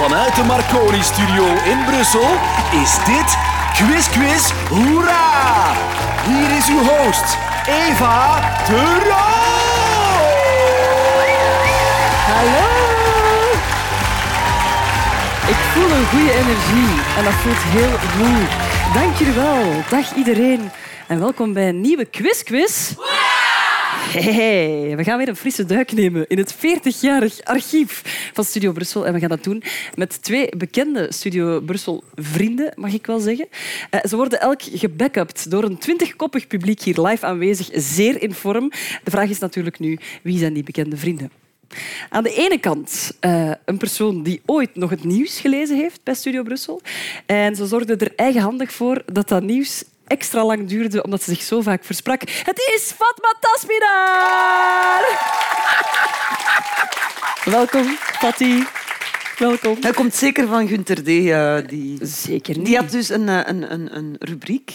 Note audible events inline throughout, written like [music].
Vanuit de Marconi Studio in Brussel is dit Quiz Quiz Hoera! Hier is uw host, Eva de Roo! Hallo! Ik voel een goede energie en dat voelt heel goed. Dank jullie wel. Dag iedereen en welkom bij een nieuwe Quiz Quiz. Hey, we gaan weer een frisse duik nemen in het 40-jarig archief van Studio Brussel. En we gaan dat doen met twee bekende Studio Brussel vrienden, mag ik wel zeggen. Eh, ze worden elk gebackupt door een twintigkoppig publiek hier live aanwezig, zeer in vorm. De vraag is natuurlijk nu, wie zijn die bekende vrienden? Aan de ene kant eh, een persoon die ooit nog het nieuws gelezen heeft bij Studio Brussel. En ze zorgde er eigenhandig voor dat dat nieuws extra lang duurde, omdat ze zich zo vaak versprak. Het is Fatma Tasminaar! [laughs] Welkom, Fatty. Welkom. Hij komt zeker van Gunter D. eh, die, Zeker niet. die had dus een, eh, een, een, een rubriek.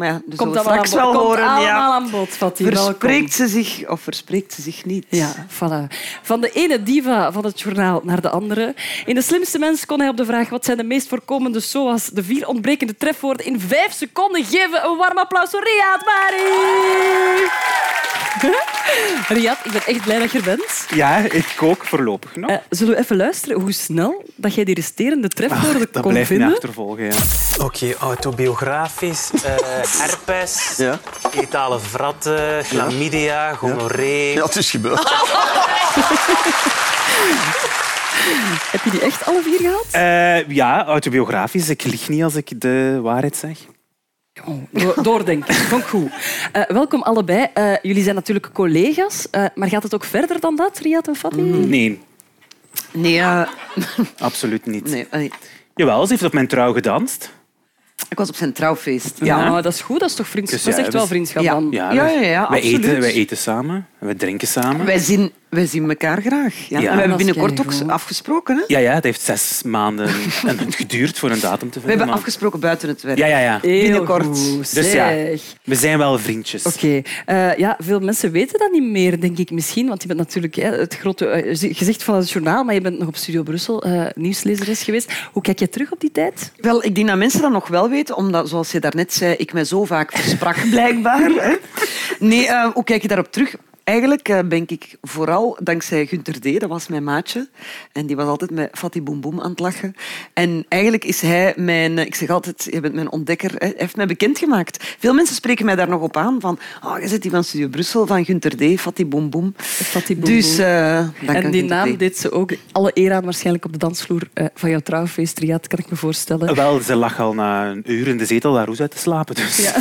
Maar ja, dus Komt we allemaal straks wel Komt horen. allemaal Ja. aan bod. Verspreekt ze zich of verspreekt ze zich niet? Ja, voilà. Van de ene diva van het journaal naar de andere. In De Slimste Mens kon hij op de vraag wat zijn de meest voorkomende SOA's de vier ontbrekende trefwoorden in vijf seconden geven. Een warm applaus voor Riyad Mari. [laughs] Riyad, ik ben echt blij dat je er bent. Ja, ik ook voorlopig nog. Eh, zullen we even luisteren hoe snel dat jij die resterende trefwoorden dat kon blijft me vinden? achtervolgen. Ja. Oké, autobiografisch, eh, [laughs] herpes, Ja. genitale vratten, chlamydia, gonorree. Ja, het is gebeurd. [laughs] Heb je die echt alle vier gehad? Eh, ja, autobiografisch. Ik lieg niet als ik de waarheid zeg. Oh, do- doordenken. Vond ik goed. Eh, welkom allebei. Eh, jullie zijn natuurlijk collega's, eh, maar gaat het ook verder dan dat, Riyad en Fatih? Nee, Nee, eh, [laughs] absoluut niet. nee. Jawel, ze heeft op mijn trouw gedanst. ik was op zijn trouwfeest. Ja, dat is goed. Dat is toch vriendschap? Dus dat is echt wel dus- vriendschap Ja. dan. Ja, Ja, ja, ja, wij, absoluut. eten, wij eten samen en we drinken samen. Wij zien, wij zien elkaar graag. Ja. Ja. En we hebben binnenkort ook afgesproken. Hè? Ja, ja, het heeft zes maanden en [laughs] het geduurd voor een datum te We vinden. hebben maar- afgesproken buiten het werk. Ja, ja, ja. Heel Binnenkort. goed, Dus ja. We zijn wel vriendjes. Oké. Eh, ja, veel mensen weten dat niet meer, denk ik misschien. Want je bent natuurlijk hè, het grote eh, gezicht van het journaal, maar je bent nog op Studio Brussel eh, nieuwslezeres geweest. Hoe kijk je terug op die tijd? Wel, ik denk dat mensen dat nog wel weten, omdat, zoals je daarnet zei, ik mij zo vaak versprak, [laughs] blijkbaar. Hè. Nee, eh, hoe kijk je daarop terug? Eigenlijk eh, ben ik vooral dankzij Gunter D., dat was mijn maatje. En die was altijd met Fatih Boom Boom aan het lachen. En eigenlijk is hij mijn... eh, Ik zeg altijd, je bent mijn ontdekker. Hij heeft mij bekendgemaakt. Veel mensen spreken mij daar nog op aan. Van, oh, je zit die van Studio Brussel, van Gunter D., Fatih Boom Boom. Fatih Boom Dus Boom. eh, dank en die naam deed ze ook alle eer aan waarschijnlijk op de dansvloer van jouw trouwfeest, kan ik me voorstellen. Wel, ze lag al na een uur in de zetel daar roes uit te slapen. Dus. Ja.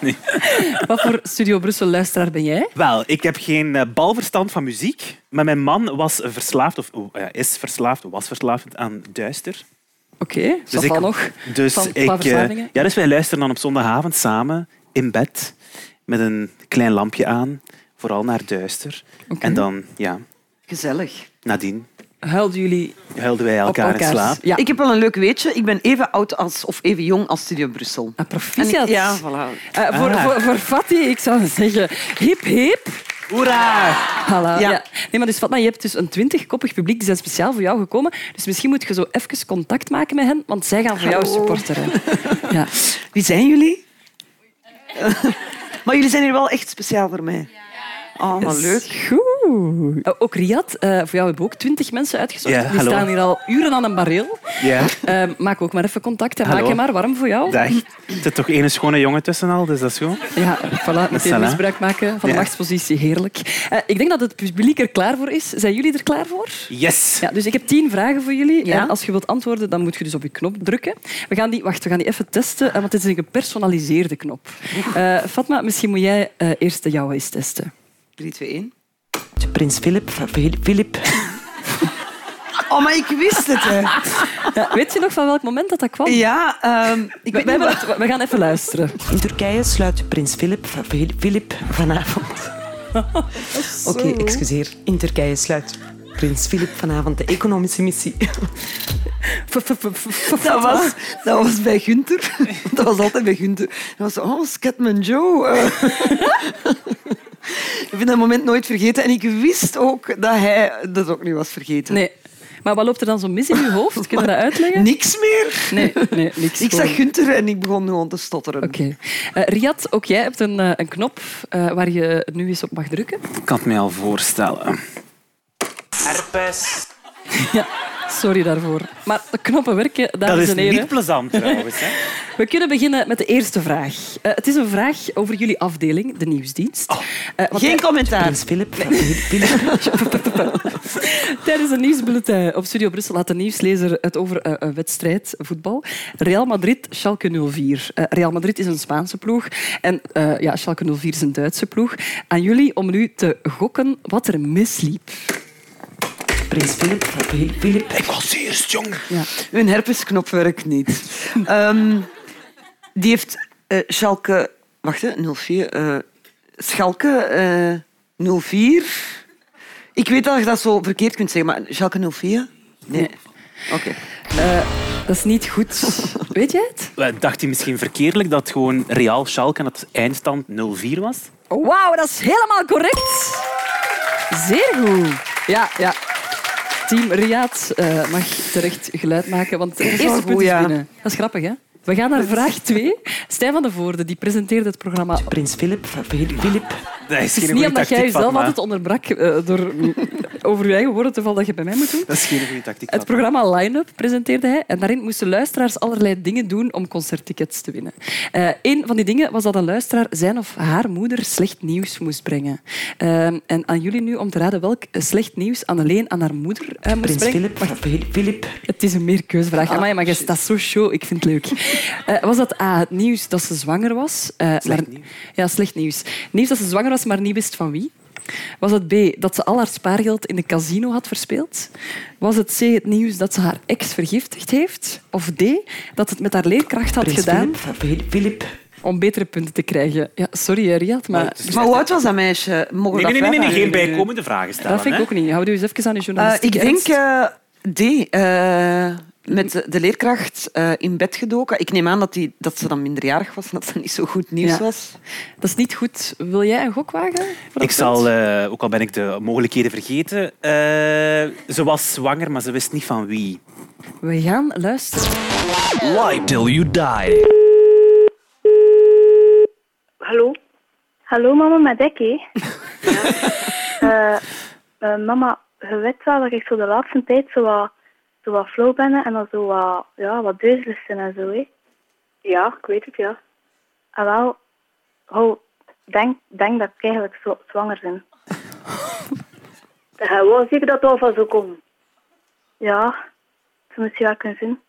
[laughs] Wat voor Studio Brussel luisteraar ben jij? Wel, ik heb geen eh, balverstand van muziek, maar mijn man was verslaafd, of oh, ja, is verslaafd, was verslaafd aan duister. Oké, dus dat ik, nog. Dus, van, ik, eh, ja, dus wij luisteren dan op zondagavond samen in bed met een klein lampje aan, vooral naar duister. Oké. En dan, ja, Gezellig. nadien Huilden jullie huilden wij op elkaar in slaap. Ja. Ik heb wel een leuk weetje. Ik ben even oud als, of even jong als Studio Brussel. Ah, En proficiat. ik- ja, voilà. Eh, voor, Ah. voor, voor Fatih, ik zou zeggen, hip hip. Hoera! Voilà. Ja. Ja. Nee, maar dus, Fatma, je hebt dus een twintigkoppig publiek, die zijn speciaal voor jou gekomen. Dus misschien moet je zo even contact maken met hen, want zij gaan voor jou Hallo. supporteren. [laughs] Ja. Wie zijn jullie? [laughs] maar jullie zijn hier wel echt speciaal voor mij. Oh, wat leuk. Goed. Oh, ook Riyad, eh, voor jou hebben we ook twintig mensen uitgezocht. Ja, die hallo. staan hier al uren aan een bareel. Ja, Eh, maak ook maar even contact en Hallo. maak je maar warm voor jou. dag. Er zit toch één schone jongen tussen al, dus dat is goed. Ja, voilà, meteen misbruik maken van de machtspositie. Heerlijk. Eh, ik denk dat het publiek er klaar voor is. Zijn jullie er klaar voor? Yes! Ja, dus ik heb tien vragen voor jullie. Ja? En als je wilt antwoorden, dan moet je dus op je knop drukken. We gaan die, wacht, we gaan die even testen, eh, want het is een gepersonaliseerde knop. Eh, Fatma, misschien moet jij eh, eerst de jouwe eens testen. 3, 2, 1. Prins Philip, Philip. Oh, maar ik wist het. Hè. Ja, weet je nog van welk moment dat, dat kwam? Ja, ehm, ik We, weet we hebben het- we gaan even luisteren. In Turkije sluit prins Philip, Philip vanavond. [laughs] Oké, excuseer. In Turkije sluit prins Philip vanavond de economische missie. Dat was, dat was bij Gunther. Dat was altijd bij Gunther. Dat was, oh, Scatman Joe. [laughs] Ik vind dat moment nooit vergeten. En ik wist ook dat hij dat ook niet was vergeten. Nee. Maar wat loopt er dan zo mis in je hoofd? Kun je dat uitleggen? Niks meer. Nee, nee niks. Ik zag Gunther en ik begon gewoon te stotteren. Oké. Eh, Riyad, ook jij hebt een, eh, een knop eh, waar je nu eens op mag drukken. Ik kan het mij al voorstellen. Herpes. Ja, sorry daarvoor. Maar de knoppen werken, Dat dames is en heren. niet plezant trouwens. Hè? [laughs] We kunnen beginnen met de eerste vraag. Eh, het is een vraag over jullie afdeling, de nieuwsdienst. Oh. Eh, Geen commentaar. Prins Philip. [laughs] Tijdens een nieuwsbulletin op Studio Brussel had de nieuwslezer het over eh, een wedstrijd voetbal. Real Madrid, Schalke 04. Eh, Real Madrid is een Spaanse ploeg en eh, ja, Schalke 04 is een Duitse ploeg. Aan jullie om nu te gokken wat er misliep. Prins Philip Philip. Ik was eerst jong. Ja. Hun herpesknop werkt niet. [laughs] Ehm, die heeft eh Schalke... Wacht, hè, 04. eh Schalke eh 04. Ik weet dat je dat zo verkeerd kunt zeggen, maar Schalke 04? Nee. Oké. Dat is niet goed. [laughs] Weet jij het? Dacht hij misschien verkeerdelijk dat gewoon Real Schalke dat eindstand 0-4 was? Wauw, dat is helemaal correct. Zeer goed. Ja, ja. Team Riyad eh, mag terecht geluid maken, want het eerste punt is ja. binnen. Dat is grappig, hè? We gaan naar vraag 2. Stijn van de Voorde die presenteerde het programma. Prins Philip Philip. Dat is Het is geen niet omdat jij jezelf altijd onderbrak eh, door [laughs] over je eigen woorden te vallen dat je bij mij moet doen. Dat is geen goede tactiek. Het programma Line-Up presenteerde hij en daarin moesten luisteraars allerlei dingen doen om concerttickets te winnen. Eh een van die dingen was dat een luisteraar zijn of haar moeder slecht nieuws moest brengen. Eh, en aan jullie nu om te raden welk slecht nieuws Anneleen aan haar moeder moest Prins brengen. Philip van Philip. Het is een meerkeuzevraag. Ah, Amai, maar je staat zo show. Ik vind het leuk. Eh, was dat A, het nieuws dat ze zwanger was? eh, maar, nieuws. Ja, slecht nieuws. Nieuws dat ze zwanger was, maar niet wist van wie? Was het B, dat ze al haar spaargeld in de casino had verspeeld? Was het C, het nieuws dat ze haar ex vergiftigd heeft? Of D, dat het met haar leerkracht had Prins gedaan Philip om betere punten te krijgen? Ja, sorry, hè, Riyad, maar... Maar hoe oud was dat meisje? Mogen we Nee, nee, nee, nee, nee, geen vragen? bijkomende vragen stellen. dat vind ik hè. ook niet. Houd u eens even aan de Eh, journalistiek. ik denk eh, D. eh, met de- leerkracht eh, in bed gedoken. Ik neem aan dat, die, dat ze dan minderjarig was en dat ze niet zo goed nieuws Ja. was. Dat is niet goed. Wil jij een gok wagen? Ik zal, eh, ook al ben ik de mogelijkheden vergeten, eh, ze was zwanger, maar ze wist niet van wie. We gaan luisteren. Lie till you die. Hallo? Hallo, mama, met Ekkie. [laughs] Eh, eh, mama, je weet wel dat ik zo de laatste tijd zo wat, zo wat flauw ben en dan zo wat, ja, wat duizelig en zo. Hè. Ja, ik weet het, ja. En wel, oh, denk, denk dat ik eigenlijk zo, zwanger ben. Ja, was zeker dat het al van zou komen. Ja, zo moet je wel kunnen zien.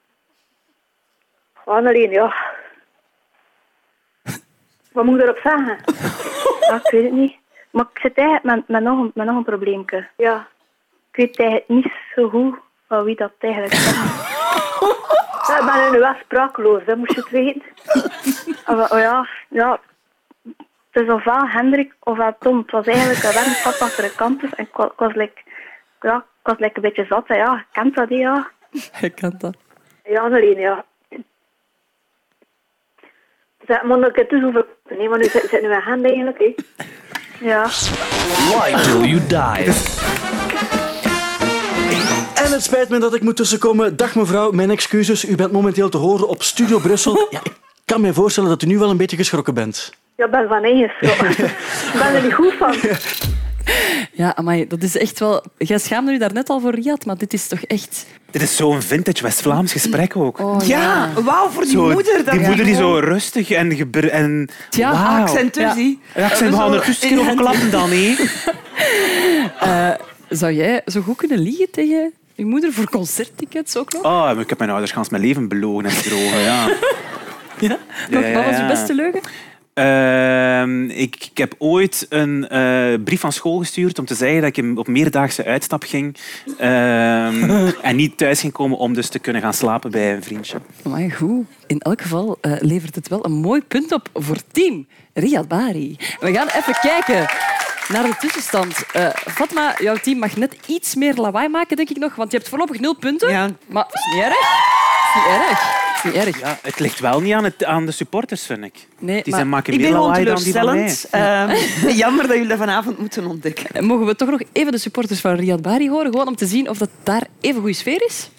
Annelien, ja. Wat moet ik erop zeggen? [laughs] Ja, ik weet het niet. Maar ik zit eigenlijk met, met, nog, een, met nog een probleempje. Ja. Ik weet eigenlijk niet zo goed van wie dat eigenlijk is. [laughs] ja ik ben nu wel sprakeloos, dat moest je het weten. Wel, oh ja, ja. Het is ofwel Hendrik ofwel Tom. Het was eigenlijk een weddenschap achter de campus. En ik was, ik was, like, ja, ik was like een beetje zat. hè. Ja, je kent dat, hè, ja. Je kan dat. Ja, Annelien, ja. Zeg, maar ik het dus over... Nee, maar nu zit, zit nu mijn hand eigenlijk, hè. Ja. Lie till you die. En het spijt me dat ik moet tussenkomen. Dag mevrouw, mijn excuses. U bent momenteel te horen op Studio Brussel. Ja, ik kan me voorstellen dat u nu wel een beetje geschrokken bent. Ja, ik ben van schuld. [laughs] Ik ben er niet goed van. Ja, amai, dat is echt wel... Jij schaamde je daar net al voor Riyad, maar dit is toch echt... Dit is zo'n vintage West-Vlaams gesprek ook. Oh, Ja, wauw, voor die Zo, moeder. Dat die moeder die zo rustig en... gebr- en Ja. Accent dus, Ja. zei, we gaan er in klappen dan, hé. [laughs] Zou jij zo goed kunnen liegen tegen je moeder voor concerttickets ook nog? Oh, ik heb mijn ouders gans mijn leven belogen en bedrogen, ja. [laughs] Ja? Ja, Wat- ja, Wat was je beste leugen? Ehm, ik, ik heb ooit een eh, brief van school gestuurd om te zeggen dat ik op meerdaagse uitstap ging ehm, [laughs] en niet thuis ging komen om dus te kunnen gaan slapen bij een vriendje. Maar goed, in elk geval eh, levert het wel een mooi punt op voor team Riyad Bari. We gaan even kijken naar de tussenstand. Eh, Fatma, jouw team mag net iets meer lawaai maken, denk ik nog, want je hebt voorlopig nul punten. Ja. Maar is niet erg. Is niet erg. Is niet erg. Ja, het ligt wel niet aan, het, aan de supporters, vind ik. Nee, Die maar zijn maken Ik meer ben gewoon die van mij. teleurstellend. Ehm, [laughs] jammer dat jullie dat vanavond moeten ontdekken. mogen we toch nog even de supporters van Riyad Bari horen, gewoon om te zien of dat daar even goede sfeer is?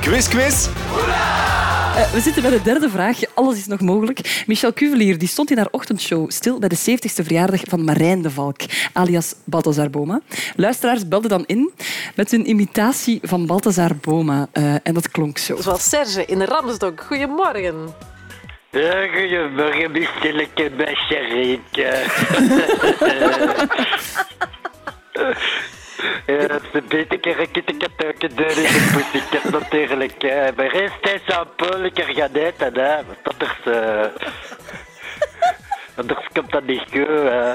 Quiz, quiz. Eh, we zitten bij de derde vraag. Alles is nog mogelijk. Michel Cuvelier die stond in haar ochtendshow stil bij de 70ste verjaardag van Marijn de Valk, alias Balthazar Boma. Luisteraars belden dan in met hun imitatie van Balthazar Boma. Eh, en dat klonk zo. Zoals Serge in Ramsdok. Goedemorgen. Ja, goedemorgen, Micheleke, mijn [laughs] [laughs] [laughs] Dat is een in de pussycat natuurlijk. Maar eerst eens aan Polen gaan eten, hè. Want Anders, eh, [laughs] anders komt dat niet goed, hè. [laughs]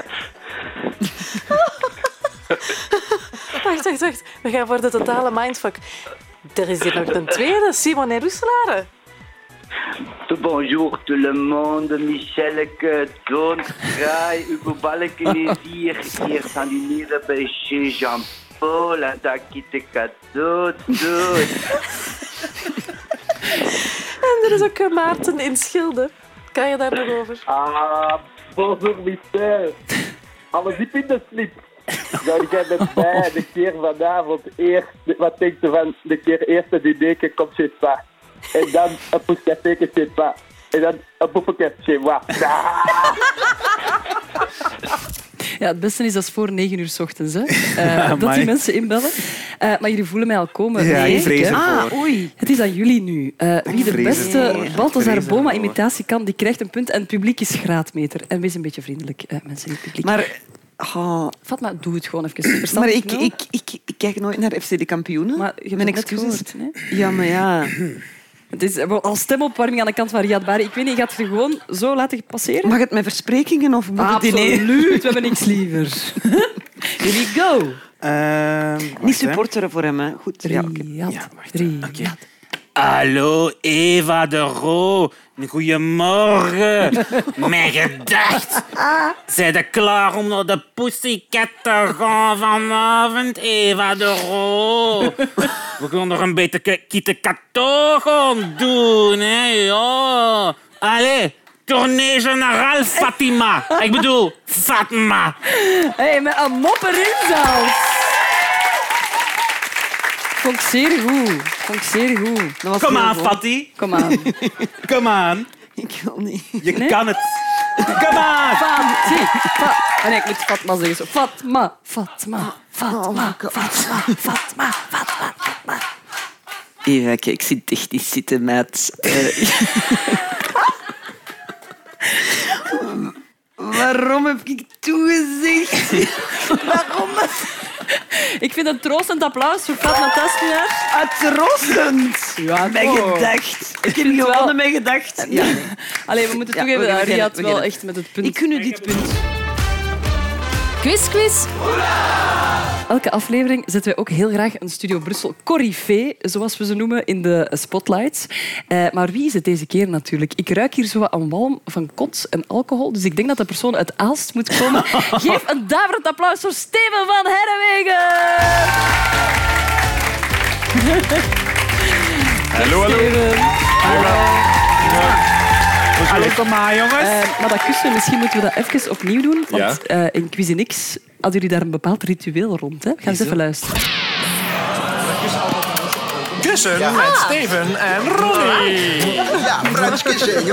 Wacht, wacht, wacht. We gaan voor de totale mindfuck. Er is hier nog een tweede, Simon en Roeselaar. Bonjour tout le monde, Michelke, Toon, Kraai, Hugo Balken is hier. Hier die nieuwe bij chez Jean-Paul, en daar kiet cadeau, dood. [laughs] En er is ook eh, Maarten in Schilde. Kan je daar nog over? Ah, bonjour Michel. Alles diep in de slip. Zou jij met mij de keer vanavond eerst, wat denkt u van de keer eerste deken komt chez pas. En dan een poescafé chez pas. En dan een boeffe chez moi. [laughs] Ja, het beste is dat voor negen uur s ochtends. Hè. [laughs] Eh, dat die mensen inbellen. Eh, maar jullie voelen mij al komen. Ja, Nee, ik vrees hè? ervoor. Ah, oei. Het is aan jullie nu. Eh, wie de beste Balthazar Boma-imitatie kan, die krijgt een punt. En het publiek is graadmeter. En wees een beetje vriendelijk, eh, mensen in het publiek. Maar, oh, Fatma, doe het gewoon even. Verstand maar ik, ik, ik, ik kijk nooit naar FC de kampioenen. Maar je hebt Mijn excuses. gehoord, hè? Ja, maar ja. [clears throat] Het is al stemopwarming aan de kant van Riyad Bari. Ik weet niet, gaat het er gewoon zo laten passeren? Mag het met versprekingen of moet het in één? Absoluut, we hebben [laughs] niks liever. [laughs] Here we go. Ehm, wacht, Niet hè. supporteren voor hem, hè. Goed. Ja. Riyad, Ja, wacht. Riyad. Hallo, Eva de Roo. Goedemorgen. [laughs] Mijn gedacht. Zijn je klaar om naar de Pussycat te gaan vanavond, Eva de Roo? We gaan nog een beetje kittekatoo gaan doen, hè? Ja. Allee, tournee generaal Fatima. Ik bedoel, Fatma. Hey, met een mop erin zelfs. Vond ik zeer goed. Vond ik zeer goed. Dat was Kom heel aan. Fatty. Kom aan. Kom aan. Ik wil niet. Je Nee? kan het. Kom aan. Fatma. Zie, Fa ah, nee, ik moet Fatma zeggen. Zo. Fatma. Fatma. Fatma. Oh. Fatma. Fatma. Fatma. Fatma. Eva, kijk, ik zie echt niet zitten met... eh, [laughs] Waarom heb ik toegezegd? [laughs] Waarom? [laughs] Ik vind een troostend applaus voor Fatma Tasmier. Uitroostend. Ja, Mijn oh. gedacht. Ik heb wel- gewonnen mijn gedacht. Ja. Allee, we moeten Ja, toegeven dat Riyad we wel echt met het punt... Ik kun u dit punt. Quiz, quiz. Elke aflevering zetten wij ook heel graag een Studio Brussel corifee, zoals we ze noemen, in de spotlights. Eh, maar wie is het deze keer natuurlijk? Ik ruik hier zo wat een walm van kots en alcohol, dus ik denk dat de persoon uit Aalst moet komen. [laughs] Geef een daverend applaus voor Steven van Herrewegen! Hallo, hallo. Steven. Allee, kom maar, jongens. Eh, maar dat kussen, misschien moeten we dat even opnieuw doen. Want eh, in Cuisinix hadden jullie daar een bepaald ritueel rond. Hè? Gaan eens even luisteren. Kussen met Steven en Ronnie. Ja, Frans kussen.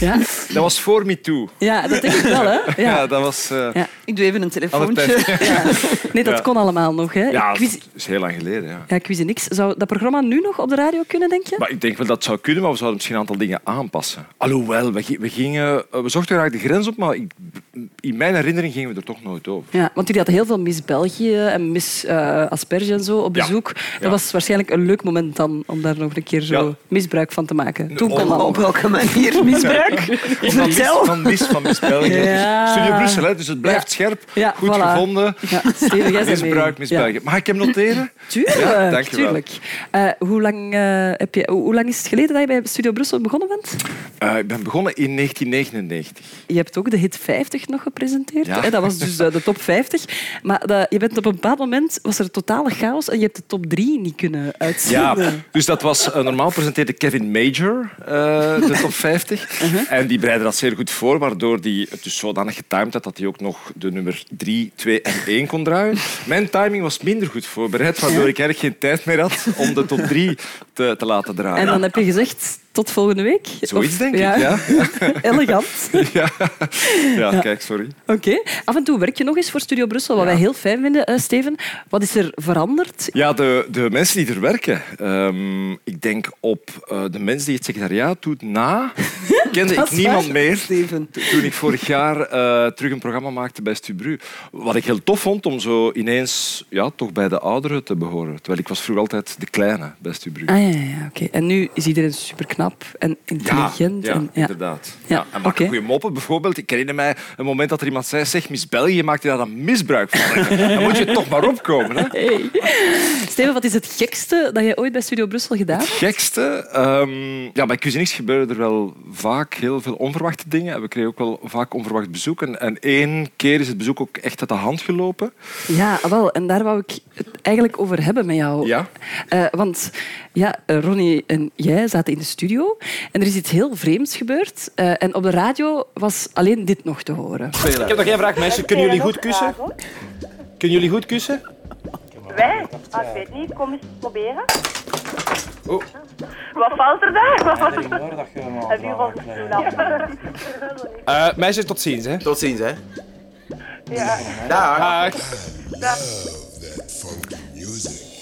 Ja, Dat was voor me too. ja dat denk ik wel. Hè? [laughs] Ja, Ja. dat was... eh Ja. Ik doe even een telefoontje. [laughs] Ja. Nee, dat Ja. kon allemaal nog. Hè. Ja, Quiz, dat is heel lang geleden. Ja. ja, Cuisinix. Zou dat programma nu nog op de radio kunnen, denk je? Maar ik denk wel dat het zou kunnen, maar we zouden misschien een aantal dingen aanpassen. Alhoewel, we, gi- we, gingen, eh, we zochten graag de grens op, maar ik, in mijn herinnering gingen we er toch nooit over. Ja, want jullie hadden heel veel Miss België en Miss eh, Asperge en zo op Ja. bezoek. Dat Ja. was waarschijnlijk een leuk moment dan om daar nog een keer zo Ja. misbruik van te maken. Toen kon dat op welke manier [laughs] misbruik? Van mis, van mis, van mis België. [laughs] Ja. Studio Brussel, hè, dus het blijft scherp. Ja, Goed voilà. gevonden. Ja, Steven, [laughs] Misbruik, mee. misbruik. Mag ik hem noteren? Tuurlijk, dank je tuurlijk. Eh, hoe, lang, eh, heb je, hoe hoe lang is het geleden dat je bij Studio Brussel begonnen bent? Eh, ik ben begonnen in 1999. Je hebt ook de hit 50 nog gepresenteerd. Ja. hè? Dat was dus de top 50. Maar dat, je bent op een bepaald moment was er totale chaos en je hebt de top 3 niet kunnen Ja, uitzenden. dus dat was... eh, normaal presenteerde Kevin Major eh, de top 50. [laughs] Uh-huh. En die bereidde dat zeer goed voor, waardoor die het dus zodanig getimed had dat hij ook nog de nummer 3, 2 en 1 kon draaien. Mijn timing was minder goed voorbereid, waardoor ik eigenlijk geen tijd meer had om de top 3 te, te laten draaien. En dan heb je gezegd tot volgende week? Zoiets Of- denk ik, ja. [laughs] Elegant. [laughs] ja. ja, Ja. kijk, sorry. Oké. Af en toe werk je nog eens voor Studio Brussel, wat wij heel fijn vinden, eh, Steven. Wat is er veranderd? Ja, de, de mensen die er werken. Ehm, ik denk op eh, de mensen die het secretariaat doet na, [laughs] kende ik niemand waar, meer to- toen ik vorig jaar eh, terug een programma maakte bij Stubru. Wat ik heel tof vond om zo ineens ja, toch bij de ouderen te behoren. Terwijl ik was vroeger altijd de kleine bij Stubru. Ah ja, ja, ja oké. En nu is iedereen en intelligent. Ja, en, ja. inderdaad. Ja, Ja, en maak goede moppen bijvoorbeeld. Ik herinner mij een moment dat er iemand zei: Zeg, Miss België, maakt je daar dan misbruik van? [laughs] Dan moet je toch maar opkomen. Hè? Hey. Steven, wat is het gekste dat je ooit bij Studio Brussel gedaan hebt? gekste? Ehm, ja, bij Cuisinix gebeuren er wel vaak heel veel onverwachte dingen. En we kregen ook wel vaak onverwacht bezoek. En, en één keer is het bezoek ook echt uit de hand gelopen. Ja, wel. En daar wou ik het eigenlijk over hebben met jou. Ja? Eh, want ja, eh, Ronnie en jij zaten in de studio en er is iets heel vreemds gebeurd. Eh, en op de radio was alleen dit nog te horen. Ik heb nog één vraag, meisjes. Kunnen jullie goed kussen? Kunnen jullie goed kussen? Wij? Ah, ik weet niet. Kom eens proberen. Oh. Wat valt er daar? Heb je van de stoel af? Eh, meisjes, tot ziens, hè? Tot ziens, hè? Ja. Dag.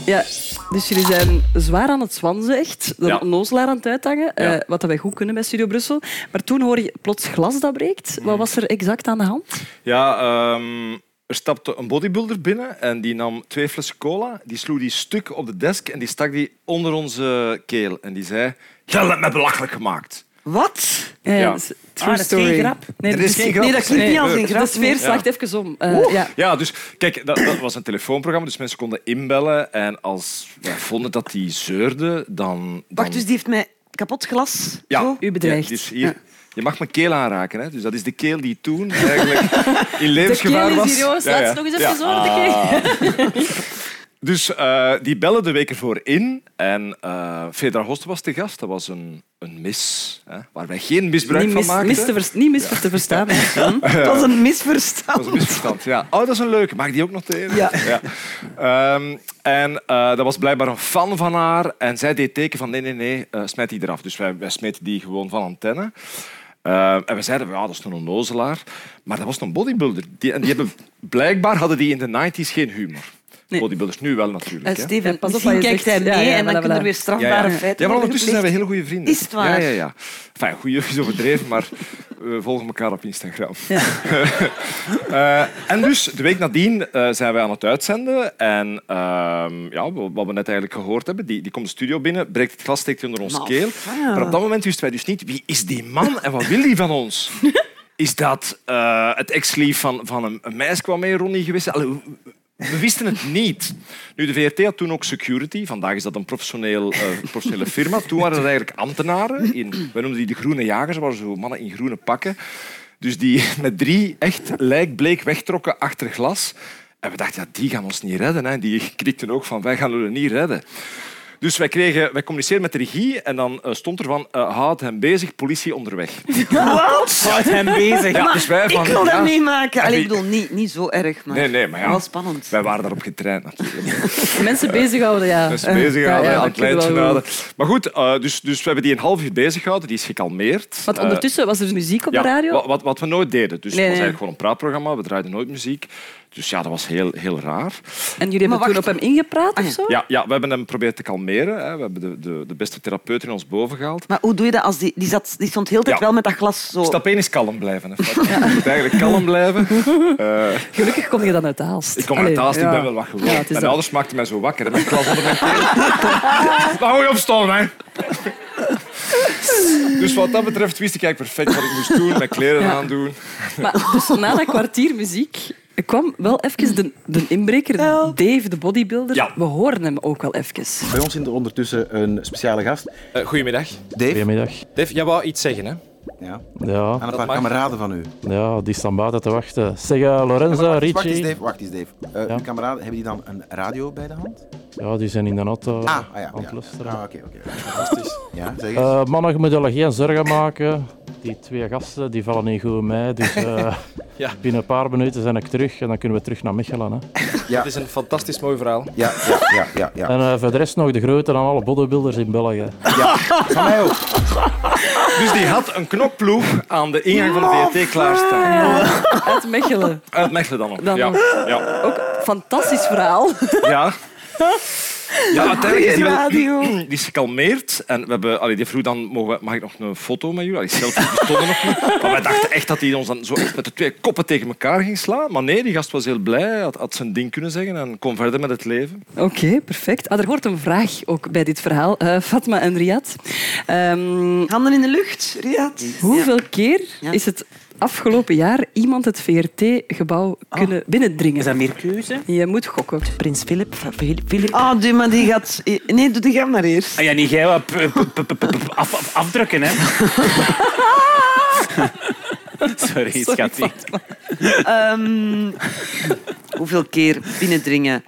Ja, dus jullie zijn zwaar aan het zwanzen, echt. De Ja. onnozelaar aan het uithangen, eh, wat dat wij goed kunnen bij Studio Brussel. Maar toen hoor je plots glas dat breekt. Wat was er exact aan de hand? Ja, ehm, er stapte een bodybuilder binnen en die nam twee flessen cola. Die sloeg die stuk op de desk en die stak die onder onze keel. En die zei, jij hebt me belachelijk gemaakt. Wat? Ja, ja, Ja. dat is Ah, true dat is geen story. grap. Nee, Er dat is geen grap. Nee, dat klinkt niet als een De grap. sfeer nee. slaagt even om. Eh, ja. Ja, dus kijk, dat, dat was een telefoonprogramma, dus mensen konden inbellen. En als wij vonden dat die zeurde, dan... dan Wacht, dus die heeft mij kapot glas? ja, Zo? U bedreigt. Ja, dus hier, Je mag mijn keel aanraken. Hè? Dus dat is de keel die toen eigenlijk [laughs] in levensgevaar De was. keel is hier, jongens. Ja, Laat ja. het nog eens even Ja. horen, de keel. [laughs] Dus eh, die bellen de week ervoor in. En eh Fedra Host was te gast. Dat was een, een mis, hè, waar wij geen misbruik Niet van maakten. mis te vers- niet mis te verstaan. [laughs] was een misverstand. Dat was een misverstand, ja. Oh, dat is een leuke. Mag ik die ook noteren? Ja. Ehm, en eh, dat was blijkbaar een fan van haar. En zij deed teken van nee, nee, nee, eh, smijt die eraf. Dus wij, wij smeten die gewoon van antenne. Eh, en we zeiden, ja, dat is een onnozelaar. Maar dat was een bodybuilder. Die, en die hebben, blijkbaar hadden die in de 90s geen humor. Bodybuilders nu wel natuurlijk. Eh, hè. Steven, Ja, pas op misschien wat je kijkt hij mee Ja, ja, en dan voilà, kunnen er weer strafbare feiten Ja, maar ondertussen zijn we hele goede vrienden. Is het waar? Ja, ja, ja. Enfin, goeie is overdreven, maar we volgen elkaar op Instagram. [laughs] Eh, en dus, de week nadien eh, zijn wij aan het uitzenden. En ehm, ja, wat we net eigenlijk gehoord hebben, die, die komt de studio binnen, breekt het glas, steekt onder ons Maar keel. Maar op dat moment wisten wij dus niet, wie is die man en wat wil hij van ons? [laughs] Is dat eh, het ex-lief van, van een, een meisje waarmee Ronnie geweest is? We wisten het niet. Nu, de VRT had toen ook security. Vandaag is dat een professioneel, eh, professionele firma. [laughs] Toen waren het eigenlijk ambtenaren. In, wij noemden die de groene jagers. Dat waren zo mannen in groene pakken. Dus die met drie echt lijkbleek wegtrokken achter glas. En we dachten, ja, die gaan ons niet redden. Hè. Die krikten ook van, wij gaan jullie niet redden. Dus wij, kregen, wij communiceerden met de regie en dan eh, stond er van, eh houd hem bezig, politie onderweg. [laughs] Wat? Houd hem bezig. Ja, dus wij van, ik wil dat ja. meemaken. Allee, En ik bedoel, niet, niet zo erg, maar, Nee, nee, maar ja. wel spannend. Wij waren daarop getraind natuurlijk. [laughs] Mensen bezighouden, ja. Dus bezighouden, Ja, wel houden. Maar goed, eh, dus, dus we hebben die een half uur bezig gehouden. Die is gekalmeerd. Want ondertussen was er muziek op ja, de radio. Wat, wat, wat we nooit deden. Dus Nee, het was eigenlijk gewoon een praatprogramma. We draaiden nooit muziek. Dus ja, dat was heel, heel raar. En jullie hebben toen op hem ingepraat of zo? Ja, ja, we hebben hem proberen te kalmeren. Hè. We hebben de, de, de beste therapeut in ons boven gehaald. Maar hoe doe je dat als die... Die, zat, die stond heel de tijd Ja. wel met dat glas zo... Stap 1 is kalm blijven. Hè. Je moet eigenlijk kalm blijven. [laughs] Eh, Gelukkig kom je dan uit de Aalst. ik kom Allee, uit Aalst, ik ja. ben wel wat gewoon. Ja, mijn dat. ouders maakten mij zo wakker. hè, Met glas onder mijn keel. [laughs] Dan moet je opstaan, hè. [laughs] Dus wat dat betreft wist ik eigenlijk perfect wat ik moest doen, mijn kleren Ja. aandoen. Maar dus na dat kwartier muziek kwam wel even de, de inbreker, [laughs] Dave, de bodybuilder. Ja. We horen hem ook wel even. Bij ons is er ondertussen een speciale gast. Eh, goedemiddag. Dave. Goedemiddag. Dave, jij wou iets zeggen, hè? Ja. Ja. Aan een paar kameraden van u. Ja, die staan buiten te wachten. Zeg, eh, Lorenzo, wacht, eens, wacht eens. Dave. Wacht eens, Dave. Eh, Uw kameraden, hebben die dan een radio bij de hand? Ja, die zijn in de auto Ah, ah ja. aan het luisteren. Ah, oké, oké. Fantastisch. [laughs] Ja, zeg eens. Eh, mannen, je moet geen zorgen maken. Die twee gasten die vallen niet goed mee. Dus eh, [laughs] Ja. binnen een paar minuten zijn ik terug en dan kunnen we terug naar Mechelen. Hè. Ja. [laughs] Het is een fantastisch mooi verhaal. Ja, ja, ja, ja. ja. En eh, voor de rest nog de grote aan alle bodybuilders in België. ja. Van mij ook. [laughs] Dus die had een knopploeg aan de ingang van de VRT klaarstaan. Uit Mechelen. Uit Mechelen dan nog. Dan ja. Ja. Ook fantastisch verhaal. Ja. Ja, uiteindelijk is die, radio. [clears throat] die is gekalmeerd. En we hebben, allee, die vroeg dan, mogen we- mag ik nog een foto met jullie? Allee, selfies bestonden nog niet. [laughs] Maar wij dachten echt dat hij ons dan zo met de twee koppen tegen elkaar ging slaan. Maar nee, die gast was heel blij. Hij had, had zijn ding kunnen zeggen en kon verder met het leven. Oké, perfect. Ah, er hoort een vraag ook bij dit verhaal. Eh, Fatma en Riyad. Ehm, Handen in de lucht, Riyad. hoeveel keer Ja. is het afgelopen jaar iemand het VRT-gebouw kunnen binnendringen? Is dat meer keuze? Je moet gokken. Prins Philip van Philip. Ah, die, maar die gaat... Nee, doe die gaan maar eerst. Ah ja, niet jij wat af, afdrukken, hè? [laughs] Sorry, schatje. Ehm, hoeveel keer binnendringen?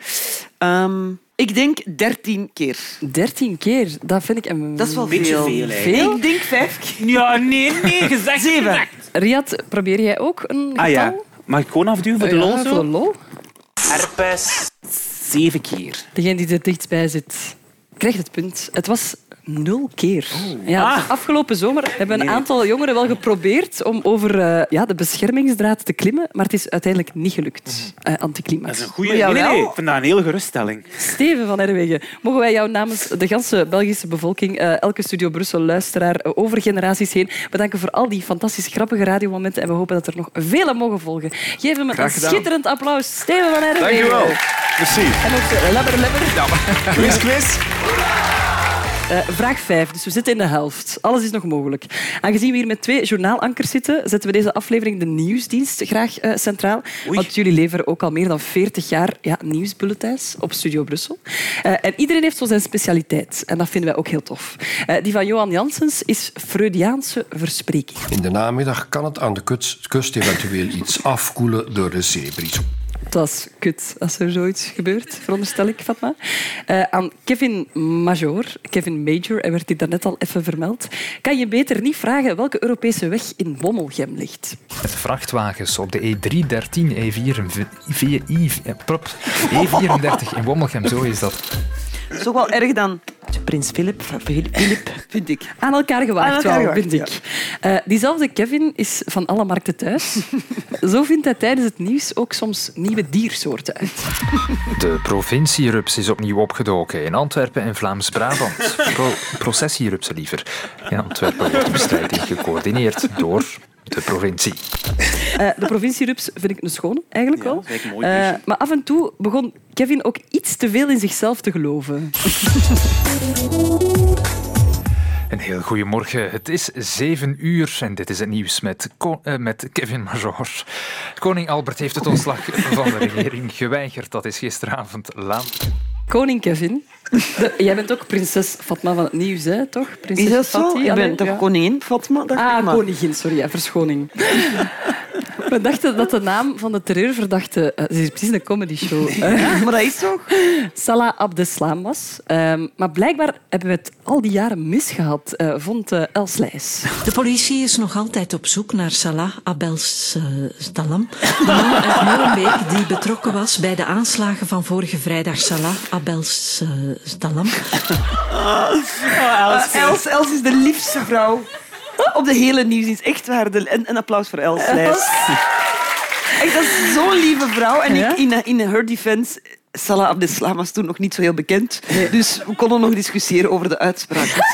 Ehm, ik denk dertien keer. 13 keer, dat vind ik een Dat is wel Beetje veel. Ik denk vijf keer. Ja, nee, nee, gezegd. Zeven. Riyad, probeer jij ook een Ah ja. getal? Mag ik gewoon afduwen voor de Ja, lol voor de lol. Herpes. Zeven keer. Degene die er dichtstbij zit, krijgt het punt. Het was nul keer. Ja, Ah. Afgelopen zomer hebben een aantal jongeren wel geprobeerd om over eh, ja, de beschermingsdraad te klimmen, maar het is uiteindelijk niet gelukt. Dat anticlimax. is een goede... Nee, nee, nee, ik vind dat een hele geruststelling. Steven van Herwegen, mogen wij jou namens de ganse Belgische bevolking, eh, elke Studio Brussel luisteraar, over generaties heen, bedanken voor al die fantastisch grappige radiomomenten en we hopen dat er nog vele mogen volgen. Geef hem een schitterend applaus. Steven van Herwegen. Dankjewel. Merci. En ook lebber, lebber. Quiz, quiz. Eh, vraag 5, dus we zitten in de helft. Alles is nog mogelijk. Aangezien we hier met twee journaalankers zitten, zetten we deze aflevering de nieuwsdienst graag eh, centraal. Want jullie leveren ook al meer dan 40 jaar ja, nieuwsbulletins op Studio Brussel. Eh, en iedereen heeft zo zijn specialiteit. En dat vinden wij ook heel tof. Eh, die van Johan Janssens is Freudiaanse verspreking. In de namiddag kan het aan de kust, kust eventueel iets afkoelen door de zeebries. Dat is kut als er zoiets gebeurt, veronderstel ik, Fatma. Eh, aan Kevin Major, Kevin Major, hij werd hier daarnet al even vermeld. Kan je beter niet vragen welke Europese weg in Wommelgem ligt? Met vrachtwagens op de E313, E4, VI, eh, prop, E34 in Wommelgem, zo is dat. Dat is ook wel erg dan. Prins Philip van Philip. [laughs] Vind ik. Aan elkaar gewaagd, Aan elkaar wel, gewaagd, vind ik. Eh, diezelfde Kevin is van alle markten thuis. [laughs] Zo vindt hij tijdens het nieuws ook soms nieuwe diersoorten uit. De provincierups is opnieuw opgedoken in Antwerpen en Vlaams-Brabant. [laughs] Pro processierupsen liever. In Antwerpen wordt de bestrijding gecoördineerd door de provincie. Eh, de provincierups vind ik een schone, eigenlijk wel. dat is eigenlijk een mooi Eh, maar af en toe begon Kevin ook iets te veel in zichzelf te geloven. [laughs] Een heel goedemorgen. Het is zeven uur en dit is het nieuws met, eh, met Kevin Major. Koning Albert heeft het ontslag van de regering geweigerd. Dat is gisteravond laat. Koning Kevin. De- jij bent ook prinses Fatma van het nieuws, hè, toch? Prinses Is dat zo? Ik ben toch ja. koningin, Fatma? Ah, koningin, sorry, ja, verschoning. We dachten dat de naam van de terreurverdachte... eh, Het is precies een comedyshow. eh, maar dat is toch? Salah Abdeslam was. Ehm, maar blijkbaar hebben we het al die jaren misgehad, eh, vond Els Leijs. De politie is nog altijd op zoek naar Salah Abdeslam, de man uit Molenbeek die betrokken was bij de aanslagen van vorige vrijdag. Salah Abdeslam. Els, Els, Els is de liefste vrouw [laughs] op de hele nieuwsdienst. Echt waar. De, een, een applaus voor Els. Echt, dat is zo'n lieve vrouw. En ik, in, in her defense... Salah Abdeslam was toen nog niet zo heel bekend. Dus we konden nog discussiëren over de uitspraak. [laughs]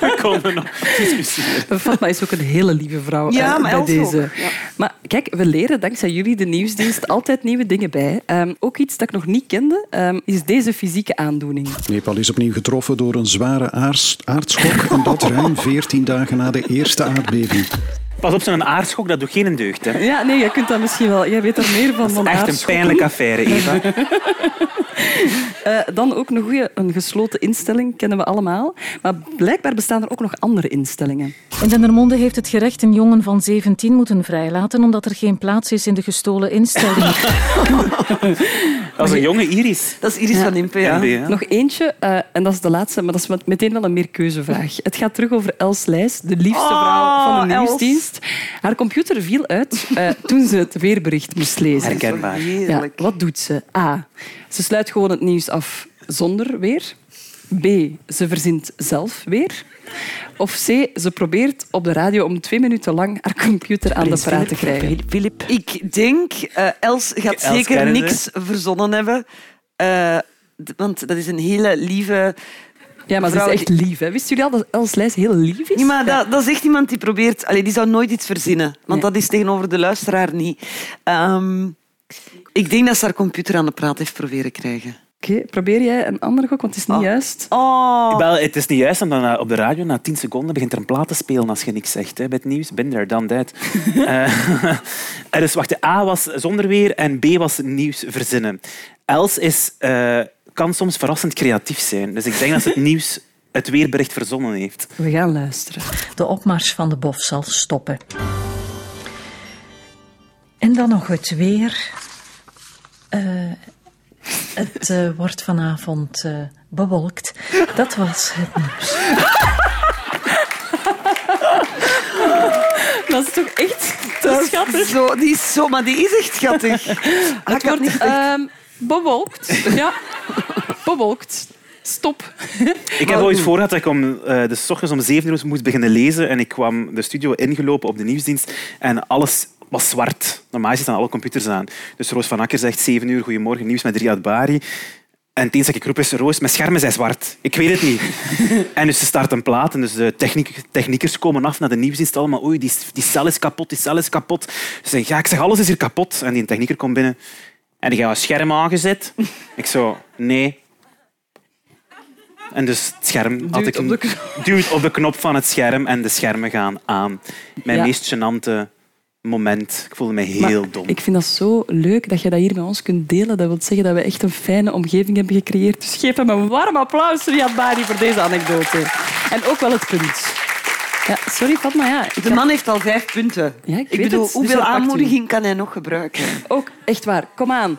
We konden nog discussiëren. Fatma is ook een hele lieve vrouw Ja, maar bij deze. ja. Maar kijk, we leren dankzij jullie, de nieuwsdienst, altijd nieuwe dingen bij. Ehm, ook iets dat ik nog niet kende, ehm, is deze fysieke aandoening. Nepal is opnieuw getroffen door een zware aars- aardschok en dat ruim 14 dagen na de eerste aardbeving. Pas op, zo'n aardschok, dat doet geen deugd. Hè. Ja, nee, jij kunt dat misschien wel. Jij weet er meer van dan Echt een pijnlijke affaire, Eva. [laughs] [laughs] Eh, dan ook een goede, een gesloten instelling, kennen we allemaal. Maar blijkbaar bestaan er ook nog andere instellingen. In Dendermonde heeft het gerecht een jongen van 17 moeten vrijlaten omdat er geen plaats is in de gestolen instelling. [laughs] Dat is een jonge Iris. Dat is Iris van Impe, ja. Nog eentje, eh, en dat is de laatste, maar dat is met- meteen wel een meerkeuzevraag. Het gaat terug over Els Lijs, de liefste vrouw van de nieuwsdienst. Haar computer viel uit eh, toen ze het weerbericht moest lezen. Herkenbaar. Ja, wat doet ze? A. Ze sluit gewoon het nieuws af zonder weer. B. Ze verzint zelf weer. Of C. Ze probeert op de radio om twee minuten lang haar computer aan de praat te Philip, krijgen. Filip. Ik denk, eh, Els gaat Els zeker niks verzonnen hebben. Eh, want dat is een hele lieve... Ja, maar ze is echt lief. Hè? Wisten jullie al dat Els Lijs heel lief is? Nee, maar dat, dat is echt iemand die probeert... Allee, die zou nooit iets verzinnen. Want dat is tegenover de luisteraar niet. Ehm, ik denk dat ze haar computer aan de praat heeft proberen krijgen. Oké, probeer jij een andere gok, want het is niet juist. Oh. Wel, het is niet juist, omdat na- op de radio na 10 seconden begint er een plaat te spelen als je niks zegt hè, bij het nieuws. Been there, done that. [laughs] Eh, en [laughs] dus wacht, de A was zonder weer en B was nieuws verzinnen. Els is, eh, kan soms verrassend creatief zijn. Dus ik denk dat ze het [laughs] nieuws, het weerbericht verzonnen heeft. We gaan luisteren. De opmars van de bof zal stoppen. En dan nog het weer. Het eh, wordt vanavond eh, bewolkt. Dat was het nieuws. [laughs] Dat is toch echt te schattig? Zo, die is zo, maar die is echt schattig. [laughs] Het wordt ehm, bewolkt. Ja, bewolkt. Stop. [laughs] Ik heb ooit voor gehad dat ik om, eh de 's ochtends om 7 uur moest beginnen lezen en ik kwam de studio ingelopen op de nieuwsdienst en alles was zwart. Normaal zitten alle computers aan. Dus Roos van Akker zegt 7 uur, goedemorgen, nieuws met Riyad Bari. En het eens dat ik roep is, Roos, mijn schermen zijn zwart. Ik weet het niet. [laughs] en dus ze start een plaat en dus de techniek, techniekers komen af naar de nieuwsdienst allemaal. Oei, die, die cel is kapot, die cel is kapot. Ze zeggen, ja, ik zeg, alles is hier kapot. En die technieker komt binnen. En die gaat een scherm aangezet. Ik zo, nee. En dus het scherm had Duwt ik op de duwt op de knop van het scherm en de schermen gaan aan. Mijn Ja. meest gênante moment. Ik voelde me heel Maar dom. Ik vind dat zo leuk dat je dat hier met ons kunt delen. Dat wil zeggen dat we echt een fijne omgeving hebben gecreëerd. Dus geef hem een warm applaus, Riyad Bari, voor deze anekdote. En ook wel het punt. Ja, sorry, Fatma. Ja, De man heeft al vijf punten. Ja, ik, Ik weet bedoel, het, dus hoeveel aanmoediging kan hij nog gebruiken? Ook echt waar. Kom aan.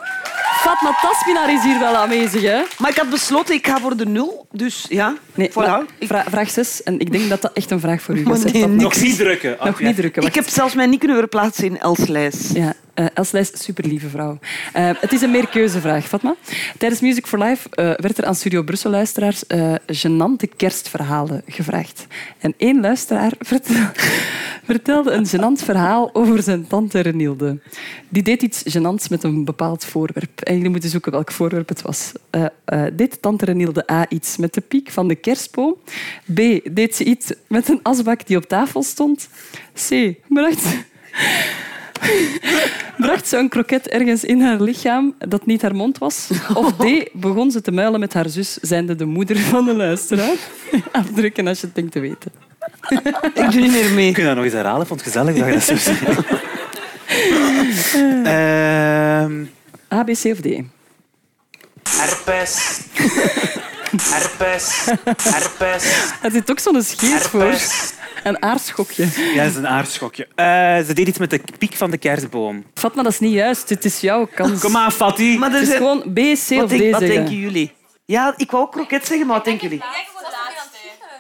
Fatma Tasminaar is hier wel aanwezig, hè? Maar ik had besloten, ik ga voor de nul. Dus ja, Nee, voilà. maar vra- vraag 6. En ik denk dat dat echt een vraag voor u is. nee. Nog niet drukken. Nog niet drukken. Ik heb zelfs mij niet kunnen verplaatsen in Els Lijs. Ja, Lijs, superlieve vrouw. Eh, het is een meerkeuzevraag, Fatma. Tijdens Music for Life eh, werd er aan Studio Brussel-luisteraars eh gênante kerstverhalen gevraagd. En één luisteraar [laughs] vertel- vertelde een gênant verhaal over zijn tante Renilde. Die deed iets gênants met een bepaald voorwerp. En jullie moeten zoeken welk voorwerp het was. Deed tante Renilde A iets met de piek van de kerstboom? B. Deed ze iets met een asbak die op tafel stond? C. Bracht [laughs] bracht ze een kroket ergens in haar lichaam dat niet haar mond was? Of [laughs] D, begon ze te muilen met haar zus, zijnde de moeder van de luisteraar? [laughs] Afdrukken als je het denkt te weten. Ik doe niet meer mee. Kun je dat nog eens herhalen? Ik vond het gezellig dat je dat zo zei. Ehm, A, B, C of D? Herpes. Herpes. Herpes. Er zit ook zo'n scheet voor. Een aardschokje. ja, dat is een aardschokje. Eh, ze deed iets met de piek van de kerstboom. Fatma, dat is niet juist. Het is jouw kans. Kom aan, Fatty. Maar er Het is zijn- gewoon B, C Wat, of D denk- wat denken jullie? Ja, ik wou ook kroket zeggen, maar wat denken jullie?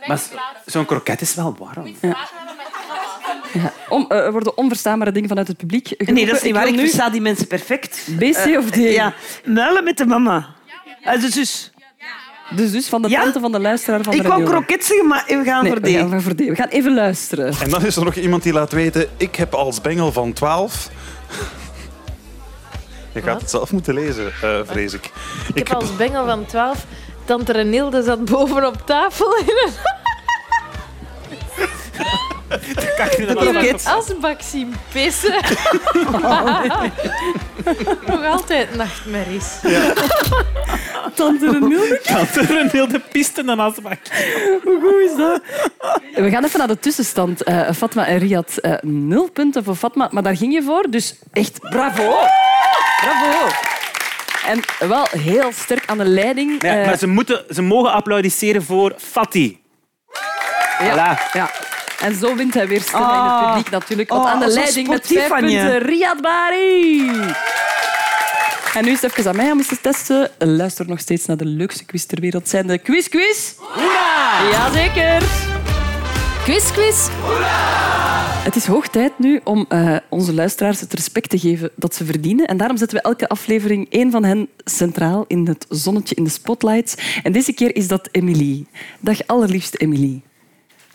Maar zo- zo'n kroket is wel warm. Ja. Om, eh, er worden onverstaanbare dingen vanuit het publiek geroepen. Nee, dat is niet waar. Ik nu versta die mensen perfect. B, C Eh, of D? Ja, muilen met de mama. Eh, de zus. De zus van de Ja? tante van de luisteraar van Ik de wou radio. kroket zeggen, maar we gaan Nee, voor we gaan voor D. We gaan even luisteren. En dan is er nog iemand die laat weten, ik heb als bengel van 12... Je gaat het zelf moeten lezen, eh, vrees ik. Ik heb als bengel van 12. Tante Renilde zat boven op tafel. [laughs] [laughs] De asbak zien pissen. Nog altijd nachtmerries. Tante Renilde. Tante Renilde piste een asbak. Hoe goed is dat? We gaan even naar de tussenstand. Eh, Fatma en Riyad, eh, nul punten voor Fatma, maar daar ging je voor. Dus echt bravo. Bravo. En wel heel sterk aan de leiding. Ja, eh, maar ze, moeten, ze mogen applaudisseren voor Fatih. Ja, Voilà. ja. En zo wint hij weer stemmen in het Ah. publiek natuurlijk. Want Oh, aan de leiding met vijf punten, Riyad Bari. En nu is het even aan mij om eens te testen. Luister nog steeds naar de leukste quiz ter wereld. Zijn de quiz quiz? Hoera! Jazeker. Quiz quiz. Het is hoog tijd nu om eh, onze luisteraars het respect te geven dat ze verdienen. En daarom zetten we elke aflevering één van hen centraal in het zonnetje in de spotlights. En deze keer is dat Emilie. Dag allerliefste Emilie.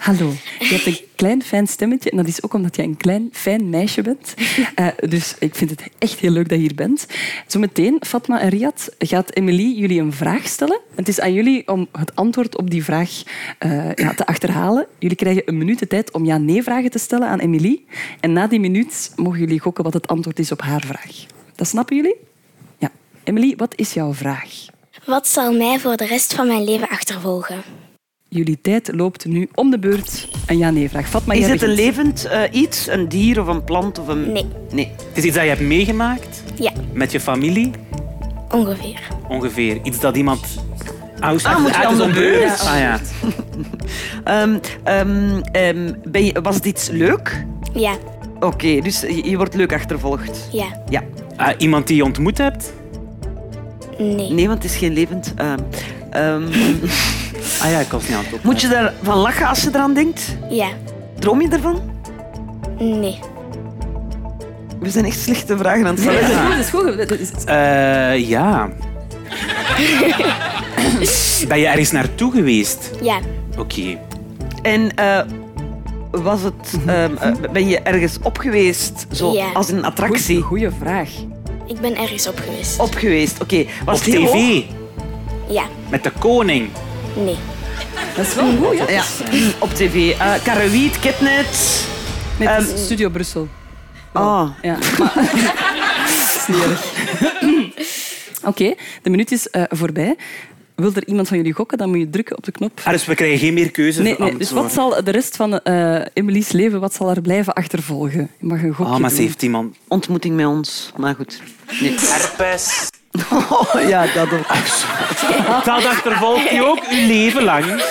Hallo. Je hebt een klein fijn stemmetje en dat is ook omdat je een klein fijn meisje bent. [laughs] Eh, dus ik vind het echt heel leuk dat je hier bent. Zometeen, Fatma en Riyad, gaat Emilie jullie een vraag stellen. Het is aan jullie om het antwoord op die vraag eh, ja, te achterhalen. Jullie krijgen een minuut de tijd om ja-nee-vragen te stellen aan Emilie. En na die minuut mogen jullie gokken wat het antwoord is op haar vraag. Dat snappen jullie? Ja. Emilie, wat is jouw vraag? Wat zal mij voor de rest van mijn leven achtervolgen? Jullie tijd loopt nu om de beurt. Een ja-nee-vraag. Is het een levend eh, iets? Een dier of een plant? Of een... Nee. nee. Het is iets dat je hebt meegemaakt Ja, met je familie, ongeveer. ongeveer. Iets dat iemand... Aus, Ah, moet je aan de beurt? Ah, ja. [laughs] Ehm, ehm, ehm, ben je, was het iets leuk? Ja, Oké, dus je, je wordt leuk achtervolgd. ja, Ja. Ah, iemand die je ontmoet hebt? nee. Nee, want het is geen levend. ehm, ehm, [laughs] Ah ja, ik was niet aan het op. moet je daarvan lachen als je eraan denkt? Ja, Droom je ervan? nee. We zijn echt slechte vragen aan het Nee, stellen. dat is goed. Dat is goed. Dat is- Eh, ja. [laughs] ben je ergens naartoe geweest? Ja, Oké. En eh, was het, ehm, eh, ben je ergens op geweest? Zo, Ja. Als een attractie? Goeie vraag. ik ben ergens op geweest. Op geweest, oké. Was Op het tv? hoog? Ja, Met de koning? nee. Dat is wel goed, ja. Ja, op tv. Eh Karawiet, Ketnet. Met Ehm, Studio Brussel. Ah, Ja. [laughs] Oké, de minuut is eh, voorbij. Wil er iemand van jullie gokken, dan moet je drukken op de knop. Ah, dus we krijgen geen meer keuzes. Nee, nee, dus wat zal de rest van eh Emily's leven wat zal er blijven achtervolgen? Je mag een gokje Ah, maar ze heeft iemand... ontmoeting met ons. Maar goed. Nee. Herpes. Oh, [laughs] ja, dat ook. [laughs] Dat achtervolgt je ook je leven lang. [laughs]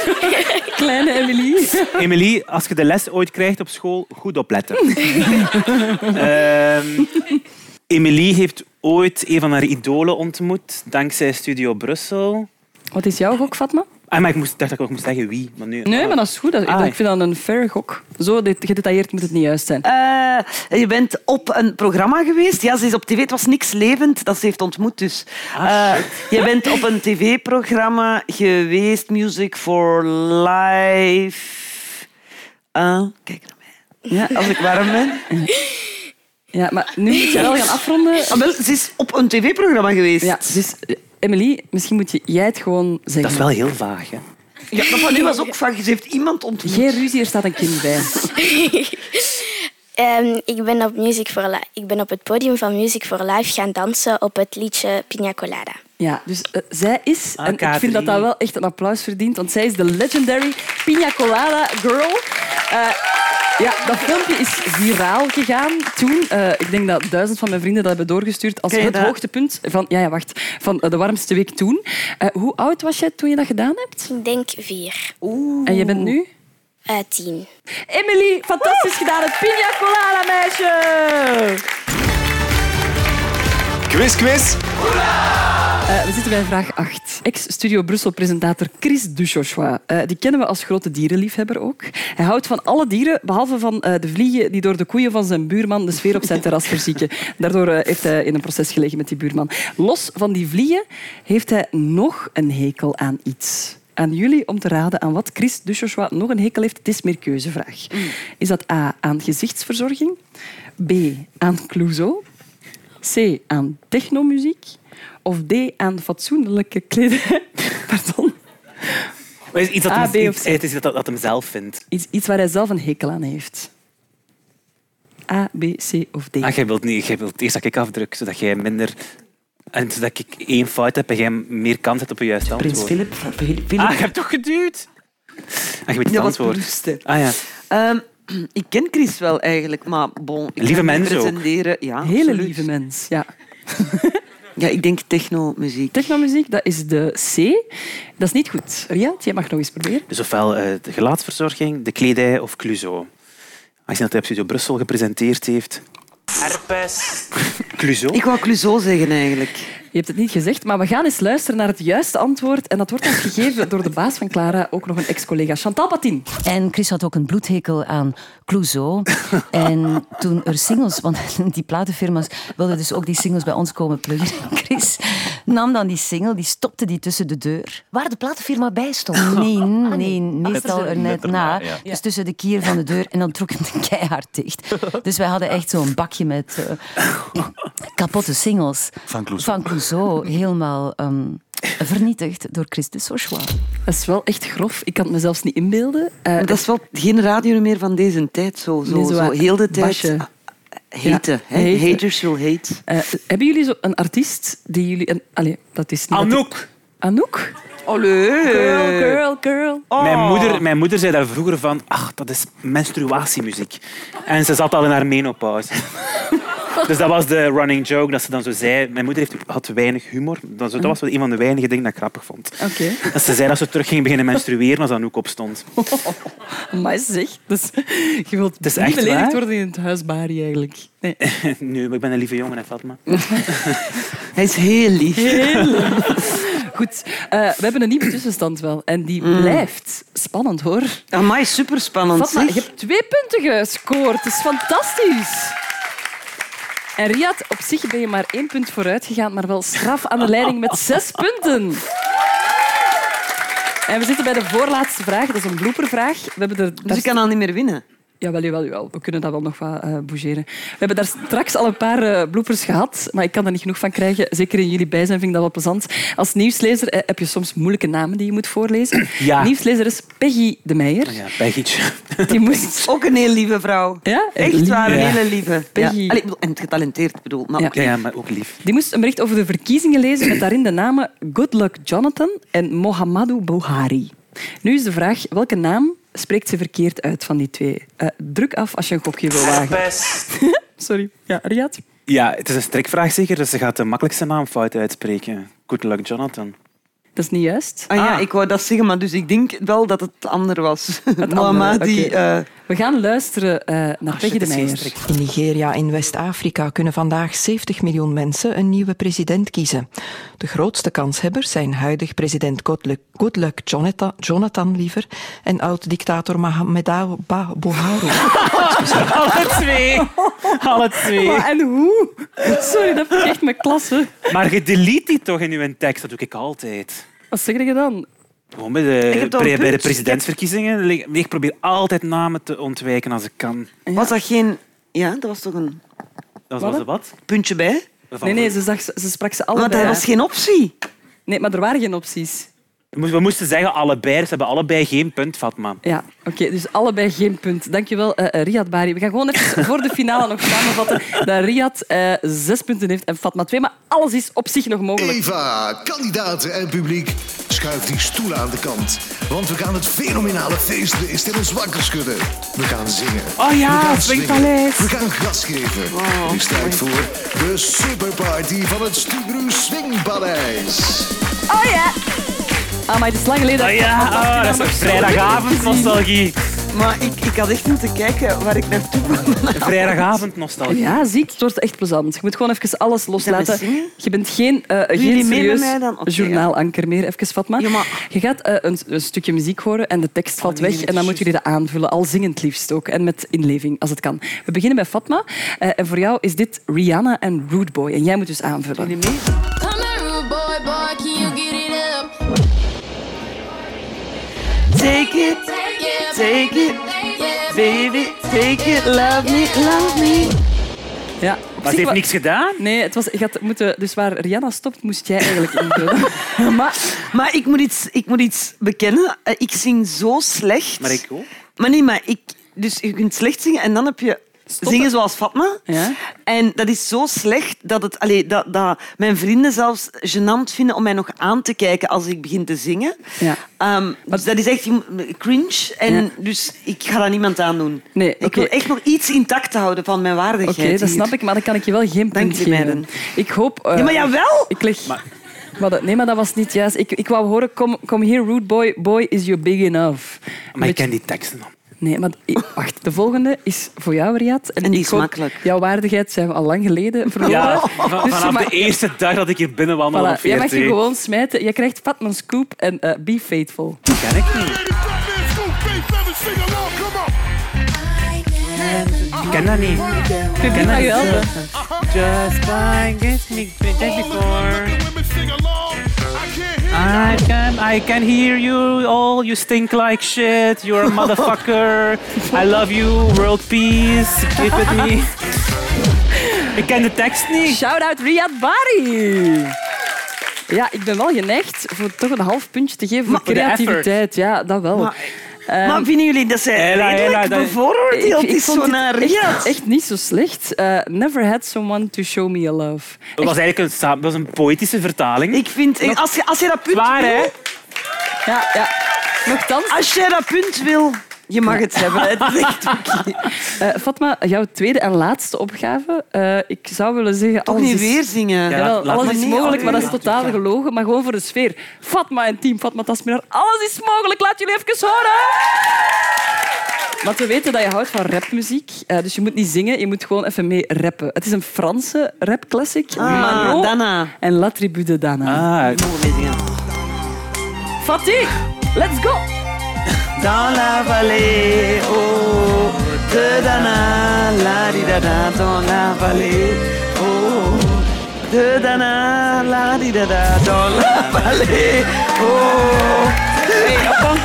Kleine Emily. Emily, als je de les ooit krijgt op school, goed opletten. Ehm Emily heeft ooit een van haar idolen ontmoet, dankzij Studio Brussel. Wat is jouw gok, Fatma? Ah, maar ik moest, dacht dat ik ook moest zeggen wie. Maar nu, Nee, maar dat is goed. Dat- Ah. Ik vind dat een fair gok. Zo dit- gedetailleerd moet het niet juist zijn. Eh, je bent op een programma geweest. Ja, ze is op tv. Het was niks levend dat ze heeft ontmoet. Dus. Ah, Eh, je bent op een tv-programma geweest. Music for Life. Ah, kijk naar mij. Ja, als ik warm ben. Ja, maar nu moet je wel gaan afronden. Ah, wel, ze is op een tv-programma geweest. Ja, dus eh, Emily, misschien moet je, jij het gewoon zeggen. Dat is wel heel vaag, hè? Ja, dat van u was ook vaak. Ze heeft iemand ontmoet. Geen ruzie, er staat een kind bij. [laughs] Ehm, ik, ben op Music for Li- ik ben op het podium van Music for Life gaan dansen op het liedje Pina Colada. Ja, dus eh, zij is, en ik vind dat dat wel echt een applaus verdient, want zij is de legendary Pina Colada girl. Eh, ja, dat filmpje is viraal gegaan toen. Eh, ik denk dat duizend van mijn vrienden dat hebben doorgestuurd als het dat? hoogtepunt van, ja, ja, wacht, van eh, de warmste week toen. Eh, hoe oud was jij toen je dat gedaan hebt? Ik denk vier. En je bent nu? Eh, tien. Emily, fantastisch gedaan, het Pina Colada meisje! Quiz, quiz. Eh, we zitten bij vraag 8. Ex-Studio Brussel-presentator Chris Duchauchois. Eh, die kennen we als grote dierenliefhebber ook. Hij houdt van alle dieren, behalve van eh, de vliegen die door de koeien van zijn buurman de sfeer op zijn terras [laughs] verzieken. Daardoor heeft hij in een proces gelegen met die buurman. Los van die vliegen heeft hij nog een hekel aan iets. Aan jullie om te raden aan wat Chris Duchauchois nog een hekel heeft. Het is meer keuzevraag. Is dat A, aan gezichtsverzorging? B, aan Clouseau? C, aan technomuziek? Of D, aan fatsoenlijke kledij? [laughs] Pardon. Maar is iets dat A, hem, B of C? het is iets dat, dat hem zelf vindt. Iets, iets waar hij zelf een hekel aan heeft. A, B, C of D? Ah, jij wilt, niet, jij wilt eerst dat ik afdruk, zodat jij minder... En zodat ik één fout heb en jij meer kans hebt op je juiste antwoord. Prins Philip van Philip. Ah, je hebt toch geduwd? Ah, je weet niet het antwoord. Ah ja. Ehm, ik ken Chris wel eigenlijk, maar bon, ik Lieve ga hem mens ook. presenteren. Ja, Hele absoluut. lieve mens, ja. Ja, ik denk techno-muziek. Technomuziek, dat is de C. Dat is niet goed. Riad, jij mag nog eens proberen. Dus ofwel eh, de gelaatsverzorging, de kledij of Cluzo. Als je dat op Studio Brussel gepresenteerd heeft. Herpes. Cluzo? Ik wou Clouseau zeggen eigenlijk. Je hebt het niet gezegd, maar we gaan eens luisteren naar het juiste antwoord. En dat wordt ons gegeven door de baas van Clara, ook nog een ex-collega, Chantal Patin. En Chris had ook een bloedhekel aan Clouseau. En toen er singles, want [laughs] die platenfirma's wilden dus ook die singles bij ons komen pluggen. [laughs] Chris nam dan die single, die stopte die tussen de deur. Waar de platenfirma bij stond. Nee, nee, meestal er net na. Dus tussen de kier van de deur en dan trok hem [laughs] keihard dicht. Dus wij hadden echt zo'n bakje met eh, kapotte singles Van Clouseau. van Clouseau helemaal ehm, vernietigd door Chris de Sochois. Dat is wel echt grof. Ik kan het me zelfs niet inbeelden. Eh, Maar dat is wel geen radio meer van deze tijd. Zo, zo, Nee, zo zo heel de tijd. basje. Heten. Ja. Haters will hate. Eh, hebben jullie zo een artiest die jullie... Een, allee, dat is niet... Anouk. Anouk? Allee. Girl, girl, girl. Mijn, moeder, mijn moeder zei daar vroeger van, ach, dat is menstruatiemuziek. En ze zat al in haar menopauze. [laughs] Dus dat was de running joke, dat ze dan zo zei. Mijn moeder heeft, had weinig humor. Dat dat was wel een van de weinige dingen dat ik grappig vond. Oké. Dat ze zei dat ze terug ging beginnen menstrueren als Anouk opstond. [laughs] Maar zeg, dus, je wilt niet echt beledigd waar? worden in het huis Bari eigenlijk. Nee. [laughs] nu, maar ik ben een lieve jongen, hè, Fatma. [laughs] Hij is heel lief. Heel lief. Goed, eh, we hebben een nieuwe tussenstand wel. En die blijft spannend, hoor. Amai, super spannend. Fatma, je hebt twee punten gescoord. Dat is fantastisch. En Riyad, op zich ben je maar één punt vooruit gegaan, maar wel straf aan de leiding met zes punten. En we zitten bij de voorlaatste vraag. Dat is een bloopervraag. We hebben Dus ik kan al niet meer winnen. Jawel, jawel, jawel. We kunnen dat wel nog wat eh bougeren. We hebben daar straks al een paar eh, bloopers gehad, maar ik kan er niet genoeg van krijgen. Zeker in jullie bijzijn vind ik dat wel plezant. Als nieuwslezer eh, heb je soms moeilijke namen die je moet voorlezen. [clears throat] Ja. Nieuwslezer is Peggy de Meijer. Ja, Peggytje. [laughs] Die moest... [laughs] Ook een heel lieve vrouw. Ja? Echt waar, een Ja. hele lieve. Peggy. Ja. Allee, ik bedoel, en getalenteerd bedoel. Maar Ja. ook Ja, ja, maar ook lief. Die moest een bericht over de verkiezingen lezen met daarin de namen Good Luck Jonathan en Mohamedou Buhari. Nu is de vraag, welke naam spreekt ze verkeerd uit van die twee? Eh, druk af als je een gokje wil wagen. Herpes. [laughs] Sorry. Ja, Riyad? Ja, het is een strikvraag zeker, dus ze gaat de makkelijkste naam fout uitspreken. Good luck, Jonathan. Dat is niet juist. Ah ja, ik wou dat zeggen, maar dus ik denk wel dat het ander was. [laughs] Het Mama, andere, die... eh, We gaan luisteren eh, naar Peggy de Meijer. In Nigeria in West-Afrika kunnen vandaag 70 miljoen mensen een nieuwe president kiezen. De grootste kanshebbers zijn huidig president Goodluck, Goodluck Jonathan, Jonathan liever, en oud-dictator Mohamedou Buhari. [laughs] Alle twee. Alle twee. Maar en hoe? Sorry, dat vind ik echt mijn klasse. Maar je delete die toch in je tekst, dat doe ik altijd. Wat zeg je dan? Gewoon bij de, een bij, bij presidentsverkiezingen. Ik probeer altijd namen te ontwijken als ik kan. Was dat geen... Ja, dat was toch een Dat was wat? puntje bij? Nee, nee, ze, zag, ze sprak ze Maar allebei. dat was geen optie. Nee, maar er waren geen opties. We moesten- zeggen allebei, ze hebben allebei geen punt, Fatma. Ja, oké, dus allebei geen punt. Dankjewel, eh Riyad Bari. We gaan gewoon even [laughs] voor de finale nog samenvatten dat Riyad eh, zes punten heeft en Fatma twee, maar alles is op zich nog mogelijk. Eva, kandidaten en publiek, schuif die stoelen aan de kant. Want we gaan het fenomenale feestbeest in ons wakker schudden. We gaan zingen. Oh ja, we gaan Swingpaleis. We gaan gas geven. het is tijd voor de superparty van het Stubru Swingpaleis. Oh ja! Ah, maar het is lang geleden. Oh ja, oh, dat is zo vrijdagavond nostalgie. Maar ik, ik had echt moeten kijken waar ik naartoe kwam. Vrijdagavond nostalgie. Ja, ziek. Het wordt echt plezant. Je moet gewoon even alles loslaten. zingen? Je bent geen, eh jullie geen serieus journaalanker meer. Even, Fatma. Ja, maar- Je gaat eh, een, een stukje muziek horen en de tekst valt nee, weg. En dan moeten jullie dat aanvullen. Al zingend liefst ook. En met inleving, als het kan. We beginnen bij Fatma. Eh, en voor jou is dit Rihanna en Rude Boy. En jij moet dus aanvullen. Jullie mee? Take it, take it, baby, take it, love me, love me. Ja. Maar ze heeft niks gedaan? Nee, het was, je had moeten, dus waar Rihanna stopt, moest jij eigenlijk invullen. [laughs] Maar, maar ik, moet iets, ik moet iets bekennen. Eh, Ik zing zo slecht. Maar ik ook. Maar nee, maar ik... Dus je kunt slecht zingen en dan heb je zingen zoals Fatma. Ja. En dat is zo slecht dat, het, allee, dat, dat mijn vrienden zelfs gênant vinden om mij nog aan te kijken als ik begin te zingen. Ja. Ehm, dus dat is echt cringe. En Ja. dus ik ga dat niemand aandoen. Nee, Ik wil echt nog iets intact houden van mijn waardigheid. Oké, dat hier. snap ik, maar dan kan ik je wel geen punt je, geven. meiden. Ik hoop... eh, Ja, maar jawel! Ik leg... Maar dat- nee, maar dat was niet juist. Ik, ik wou horen, come, come here, rude boy, boy, is you big enough? Maar ik ken die teksten dan. Nee, maar i- wacht, de volgende is voor jou, Riad. En, die ik is hoop- makkelijk. Jouw waardigheid zijn we al lang geleden verloren. Ja, [laughs] Dus vanaf mag- de eerste dag dat ik hier binnenwandel op Voilà, jij mag je gewoon smijten. Je krijgt Fatman Scoop en eh, Be Faithful. ken ik niet. Ik ken dat niet. Ik ken dat niet. Just like me before. I can, I can hear you all. You stink like shit. You're a [laughs] motherfucker. I love you. World peace. Give it me. Ik ken de tekst niet. Shout-out Riyad Bari. Ja, ik ben wel geneigd voor toch een half puntje te geven voor creativiteit. Ja, dat wel. Maar- maar vinden jullie dat zij Ella, redelijk Ella, dat- bevooroordeeld ik, ik is zo naar echt, niet zo slecht. Eh, never had someone to show me a love. Dat was eigenlijk een, dat was een poëtische vertaling. Ik vind, als je, als je dat punt hè? Ja, ja. Nochtans. als jij dat punt wil, je mag het hebben. Het is echt. [laughs] Eh, Fatma, jouw tweede en laatste opgave. Eh, ik zou willen zeggen... Toch alles niet is- weer zingen. Ja, Jawel, laat- laat alles is mogelijk, maar dat is totaal gelogen. Maar gewoon voor de sfeer. Fatma en team Fatma Tasminar, alles is mogelijk. Laat jullie even horen. Want we weten dat je houdt van rapmuziek. eh, dus je moet niet zingen, je moet gewoon even mee rappen. Het is een Franse rapclassic. Ah, Mano Dana. en La Tribu de Dana. Ah, Mogen mee zingen. Fatih, let's go. Dans la vallée, oh, de Dana, la di da da, dans la vallée, oh, de Dana, la di da da, dans la vallée, oh. Hey,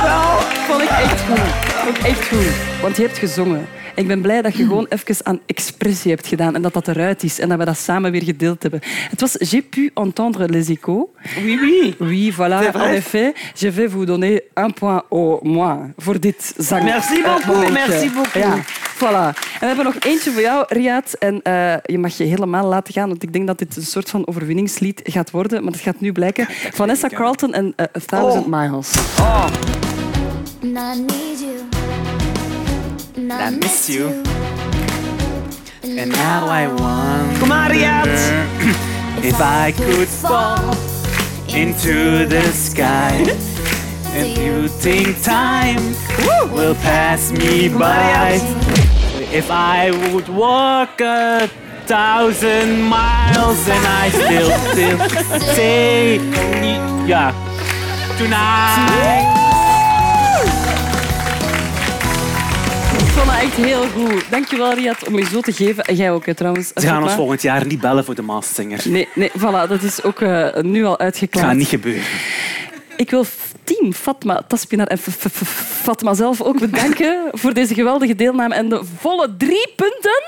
wel. Vond ik echt goed. Vond ik echt goed. Want je hebt gezongen. Ik ben blij dat je gewoon even aan expressie hebt gedaan en dat dat eruit is en dat we dat samen weer gedeeld hebben. Het was J'ai pu entendre les échos. Oui, oui. Oui, voilà. En effet, je vais vous donner un point au moins voor dit zang. Merci eh, beaucoup, merci beaucoup. Ja, voilà. En we hebben nog eentje voor jou, Riyad. En eh, je mag je helemaal laten gaan, want ik denk dat dit een soort van overwinningslied gaat worden. Maar dat gaat nu blijken. Vanessa Carlton en eh, A Thousand Miles. Oh. And I need you. And I, I miss you. And now I wonder Kom maar, Riyad. if I could fall into the sky. [laughs] And you think time will pass me by. If I would walk a thousand miles and I still, still [laughs] say, yeah, tonight. Vond dat echt heel goed. Dankjewel, Riyad, om je zo te geven. En jij ook, hè, trouwens. Ze gaan ons volgend jaar niet bellen voor de Masked Singer. Nee, nee, voilà, dat is ook eh, nu al Het uitgeklaard. gaat niet gebeuren. Ik wil team Fatma Taspinar en Fatma zelf ook bedanken [laughs] voor deze geweldige deelname en de volle drie punten.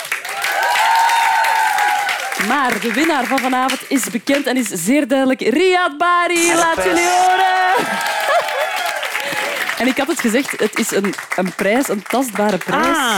Maar de winnaar van vanavond is bekend en is zeer duidelijk Riyad Bari. Laat jullie horen. En ik had het gezegd, het is een, een prijs, een tastbare prijs. Ah.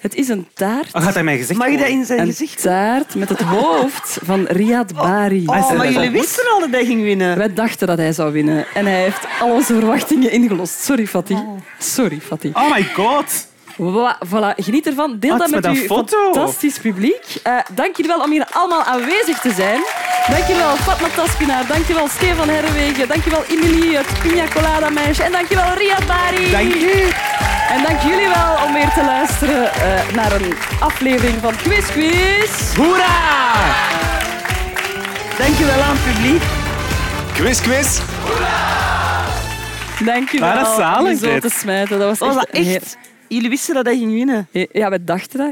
Het is een taart. Wat gaat hij mijn gezicht Mag je dat in zijn Een gezicht? taart met het hoofd van Riyad Bari. Oh, maar jullie wisten al dat hij ging winnen. Wij dachten dat hij zou winnen. En hij heeft al onze verwachtingen ingelost. Sorry, Fatih. Sorry, Fatih. Oh my god. Voilà, geniet ervan. Deel Wat dat met uw foto. fantastisch publiek. Eh, dank jullie wel om hier allemaal aanwezig te zijn. Dank jullie wel Fatma Taspinaar. Dank je wel Stefan Herwegen. Dank je wel Emilie, het Pina Colada meisje. En dank je wel Riyad Bari. Dank je. En dank jullie wel om weer te luisteren eh, naar een aflevering van Quiz Quiz. Hoera! Dank je wel aan het publiek. Quiz, quiz. Dank jullie Waar wel om je zo te smijten. Dat was Was echt, dat echt? Jullie wisten dat hij ging winnen. Ja, wij dachten dat.